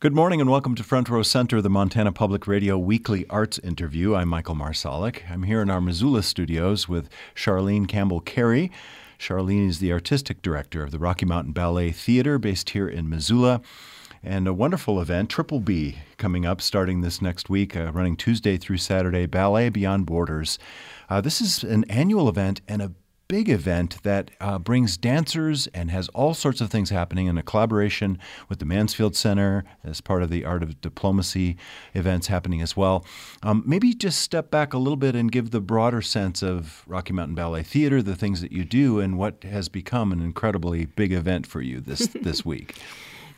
Good morning and welcome to Front Row Center, the Montana Public Radio weekly arts interview. I'm Michael Marsolek. I'm here in our Missoula studios with Charlene Campbell Carey. Charlene is the artistic director of the Rocky Mountain Ballet Theater based here in Missoula. And a wonderful event, Triple B, coming up starting this next week, uh, running Tuesday through Saturday, Ballet Beyond Borders. Uh, this is an annual event and a big event that uh, brings dancers and has all sorts of things happening in a collaboration with the Mansfield Center as part of the Art of Diplomacy events happening as well. Um, maybe just step back a little bit and give the broader sense of Rocky Mountain Ballet Theater, the things that you do, and what has become an incredibly big event for you this this week.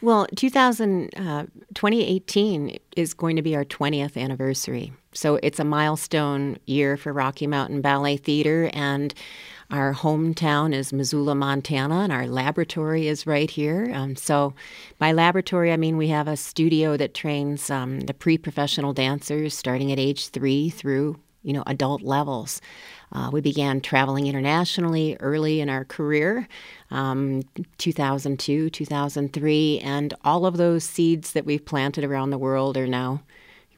Well, 2000, uh, 2018 is going to be our 20th anniversary. So it's a milestone year for Rocky Mountain Ballet Theater. And our hometown is Missoula, Montana, and our laboratory is right here. Um, so, by laboratory, I mean we have a studio that trains um, the pre-professional dancers starting at age three through you know adult levels. Uh, we began traveling internationally early in our career, um, 2002, 2003, and all of those seeds that we've planted around the world are now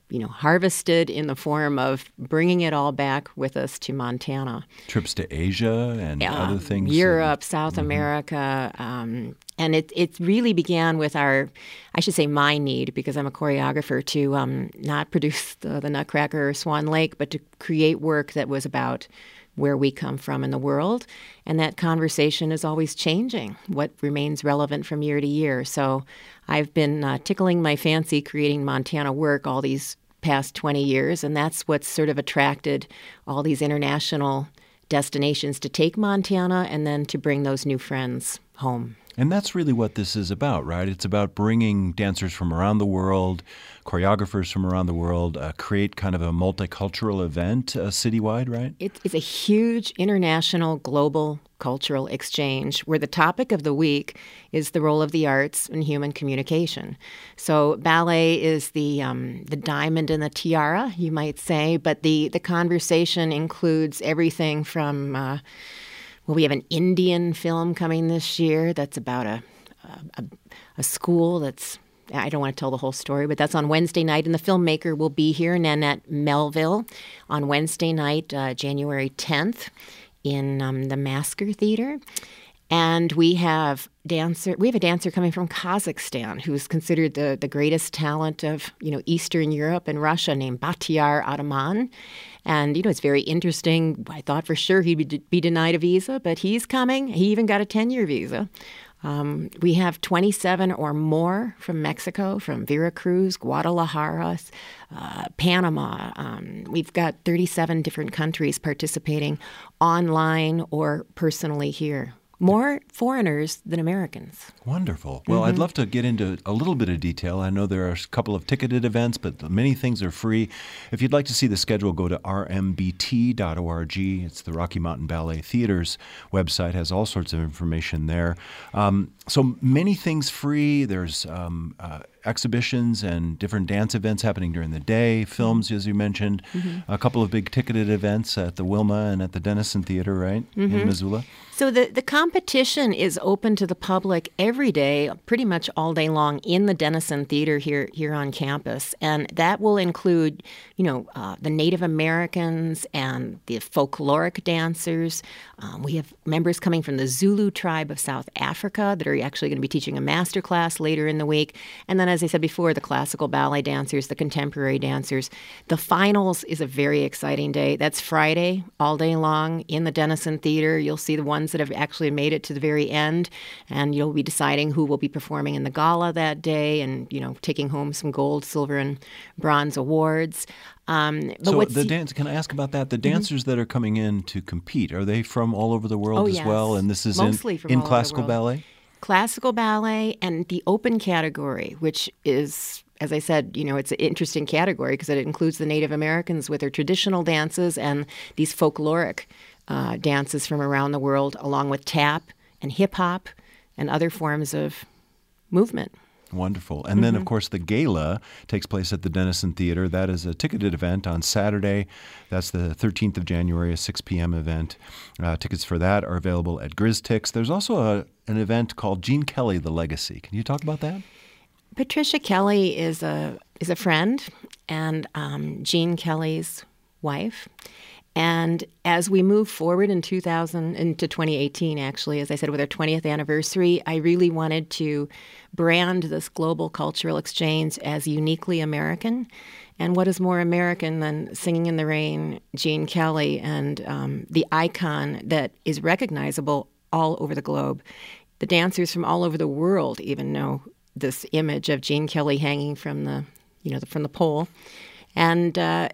you know, harvested in the form of bringing it all back with us to Montana. Trips to Asia and other things. Europe, South mm-hmm. America, um, and it it really began with our, I should say, my need because I'm a choreographer to um, not produce the, the Nutcracker or Swan Lake, but to create work that was about where we come from in the world. And that conversation is always changing, what remains relevant from year to year. So I've been uh, tickling my fancy creating Montana work all these past 20 years, and that's what's sort of attracted all these international destinations to take Montana and then to bring those new friends home. And that's really what this is about, right? It's about bringing dancers from around the world, choreographers from around the world, uh, create kind of a multicultural event uh, citywide, right? it's a huge international, global cultural exchange where the topic of the week is the role of the arts in human communication. So ballet is the um, the diamond in the tiara, you might say, but the the conversation includes everything from uh, well, we have an Indian film coming this year that's about a, a, a school that's I don't want to tell the whole story, but that's on Wednesday night, and the filmmaker will be here, Nanette Melville, on Wednesday night, uh, January 10th, in um, the Masquer Theater. And we have dancer. We have a dancer coming from Kazakhstan who's considered the, the greatest talent of you know Eastern Europe and Russia, named Bakhtiyar Adamzhan. And you know it's very interesting. I thought for sure he'd be denied a visa, but he's coming. He even got a ten year visa. Um, we have 27 or more from Mexico, from Veracruz, Guadalajara, uh, Panama. Um, we've got 37 different countries participating online or personally here more foreigners than Americans. Wonderful. Well, mm-hmm. I'd love to get into a little bit of detail. I know there are a couple of ticketed events, but many things are free. If you'd like to see the schedule, go to rmbt.org. It's the Rocky Mountain Ballet Theater's website, has all sorts of information there. Um, so many things free. There's um, uh, exhibitions and different dance events happening during the day, films, as you mentioned, mm-hmm. a couple of big ticketed events at the Wilma and at the Dennison Theater, right, mm-hmm. in Missoula. So the, the competition is open to the public every day, pretty much all day long, in the Dennison Theater here here on campus, and that will include, you know, uh, the Native Americans and the folkloric dancers. Um, we have members coming from the Zulu tribe of South Africa that are actually going to be teaching a master class later in the week, and then, as I said before, the classical ballet dancers, the contemporary dancers. The finals is a very exciting day. That's Friday, all day long in the Dennison Theater. You'll see the one ones that have actually made it to the very end, and you'll be deciding who will be performing in the gala that day, and you know taking home some gold, silver, and bronze awards. Um, so the dance. Can I ask about that? The mm-hmm. dancers mm-hmm. that are coming in to compete are they from all over the world oh, as yes. well? And this is Mostly in, in classical ballet. Classical ballet and the open category, which is as I said, you know, it's an interesting category because it includes the Native Americans with their traditional dances and these folkloric uh, dances from around the world, along with tap and hip hop and other forms of movement. Wonderful. And mm-hmm. then, of mm-hmm. course, the gala takes place at the Dennison Theater. That is a ticketed event on Saturday. That's the 13th of January, a 6 p.m. event. Uh, tickets for that are available at GrizTix. There's also a, an event called Gene Kelly, The Legacy. Can you talk about that? Patricia Kelly is a is a friend and um, Gene Kelly's wife. And as we move forward in 2000 into 2018, actually, as I said, with our 20th anniversary, I really wanted to brand this global cultural exchange as uniquely American. And what is more American than Singing in the Rain, Gene Kelly, and um, the icon that is recognizable all over the globe? The dancers from all over the world even know this image of Gene Kelly hanging from the, you know, from the pole. And uh,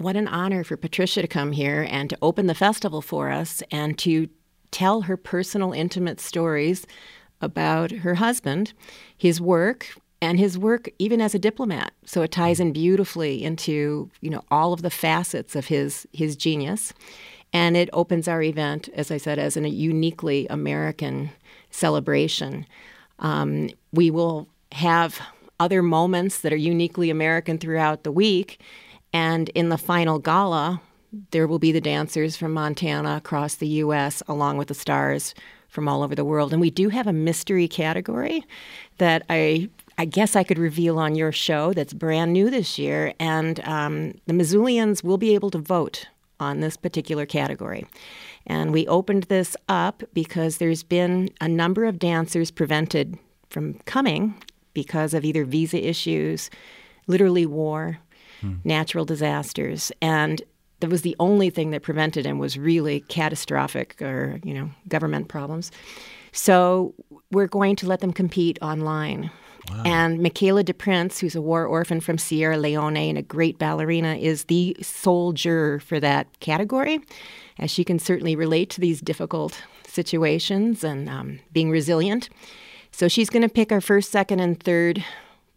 what an honor for Patricia to come here and to open the festival for us and to tell her personal, intimate stories about her husband, his work, and his work even as a diplomat. So it ties in beautifully into you know all of the facets of his his genius, and it opens our event, as I said, as a uniquely American celebration. Um, we will have other moments that are uniquely American throughout the week. And in the final gala, there will be the dancers from Montana across the U.S., along with the stars from all over the world. And we do have a mystery category that I I guess I could reveal on your show that's brand new this year. And um, the Missoulians will be able to vote on this particular category. And we opened this up because there's been a number of dancers prevented from coming because of either visa issues, literally war, hmm. natural disasters. And that was the only thing that prevented him was really catastrophic or, you know, government problems. So we're going to let them compete online. Wow. And Michaela DePrince, who's a war orphan from Sierra Leone and a great ballerina, is the sole juror for that category, as she can certainly relate to these difficult situations and um, being resilient. So she's going to pick our first, second, and third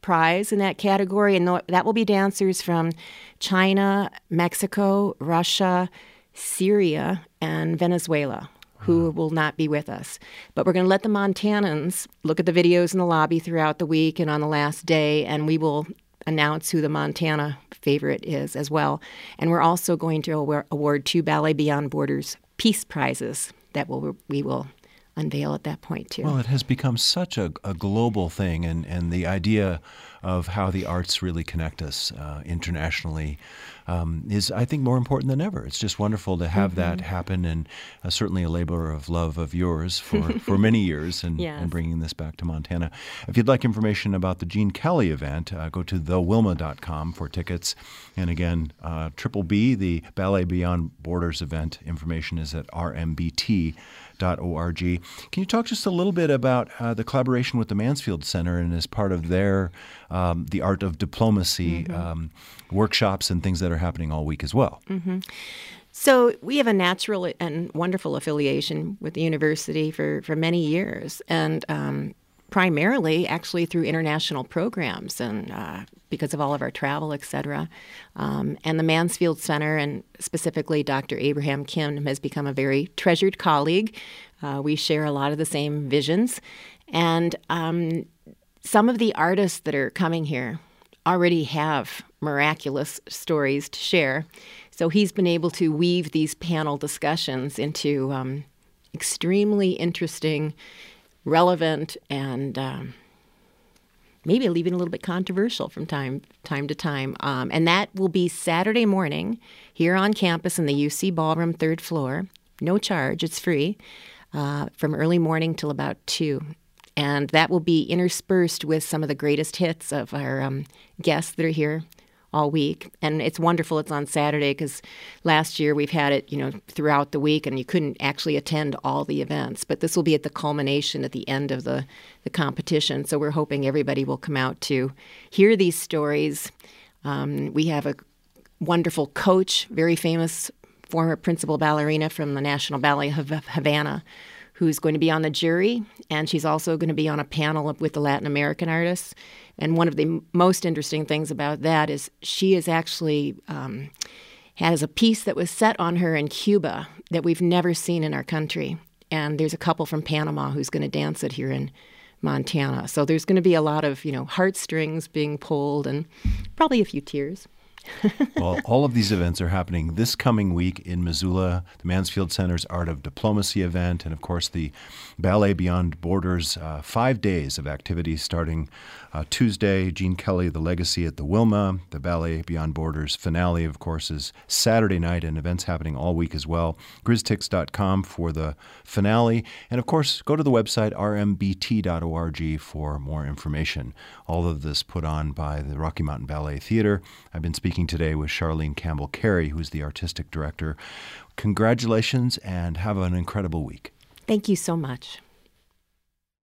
prize in that category, and that will be dancers from China, Mexico, Russia, Syria, and Venezuela who hmm. will not be with us. But we're going to let the Montanans look at the videos in the lobby throughout the week and on the last day, and we will announce who the Montana favorite is as well. And we're also going to award two Ballet Beyond Borders Peace Prizes that will we will unveil at that point too. Well, it has become such a, a global thing, and, and the idea of how the arts really connect us uh, internationally um, is, I think, more important than ever. It's just wonderful to have mm-hmm. that happen, and uh, certainly a labor of love of yours for, for many years, and, yes. and bringing this back to Montana. If you'd like information about the Gene Kelly event, uh, go to thewilma.com for tickets. And again, uh, Triple B, the Ballet Beyond Borders event information is at Can you talk just a little bit about uh, the collaboration with the Mansfield Center and as part of their um, the art of diplomacy mm-hmm. um, workshops and things that are happening all week as well. Mm-hmm. So we have a natural and wonderful affiliation with the university for, for many years, and um, primarily actually through international programs and uh, because of all of our travel, et cetera. Um, and the Mansfield Center, and specifically Dr. Abraham Kim, has become a very treasured colleague. Uh, we share a lot of the same visions. And um, some of the artists that are coming here already have miraculous stories to share. So he's been able to weave these panel discussions into um, extremely interesting, relevant, and um, maybe even a little bit controversial from time time to time. Um, and that will be Saturday morning here on campus in the UC Ballroom, third floor. No charge; it's free. Uh, from early morning till about two and that will be interspersed with some of the greatest hits of our um, guests that are here all week. And it's wonderful it's on Saturday because last year we've had it, you know, throughout the week and you couldn't actually attend all the events. But this will be at the culmination at the end of the, the competition. So we're hoping everybody will come out to hear these stories. Um, we have a wonderful coach, very famous former principal ballerina from the National Ballet of Havana who's going to be on the jury, and she's also going to be on a panel with the Latin American artists. And one of the most interesting things about that is she is actually um, has a piece that was set on her in Cuba that we've never seen in our country. And there's a couple from Panama who's going to dance it here in Montana. So there's going to be a lot of you know heartstrings being pulled and probably a few tears. well, all of these events are happening this coming week in Missoula, the Mansfield Center's Art of Diplomacy event, and of course the Ballet Beyond Borders uh, five days of activities starting uh, Tuesday. Gene Kelly, The Legacy at the Wilma. The Ballet Beyond Borders finale, of course, is Saturday night, and events happening all week as well. Griztix.com for the finale. And of course, go to the website rmbt.org for more information. All of this put on by the Rocky Mountain Ballet Theater. I've been speaking today with Charlene Campbell Carey, who's the artistic director. Congratulations and have an incredible week. Thank you so much.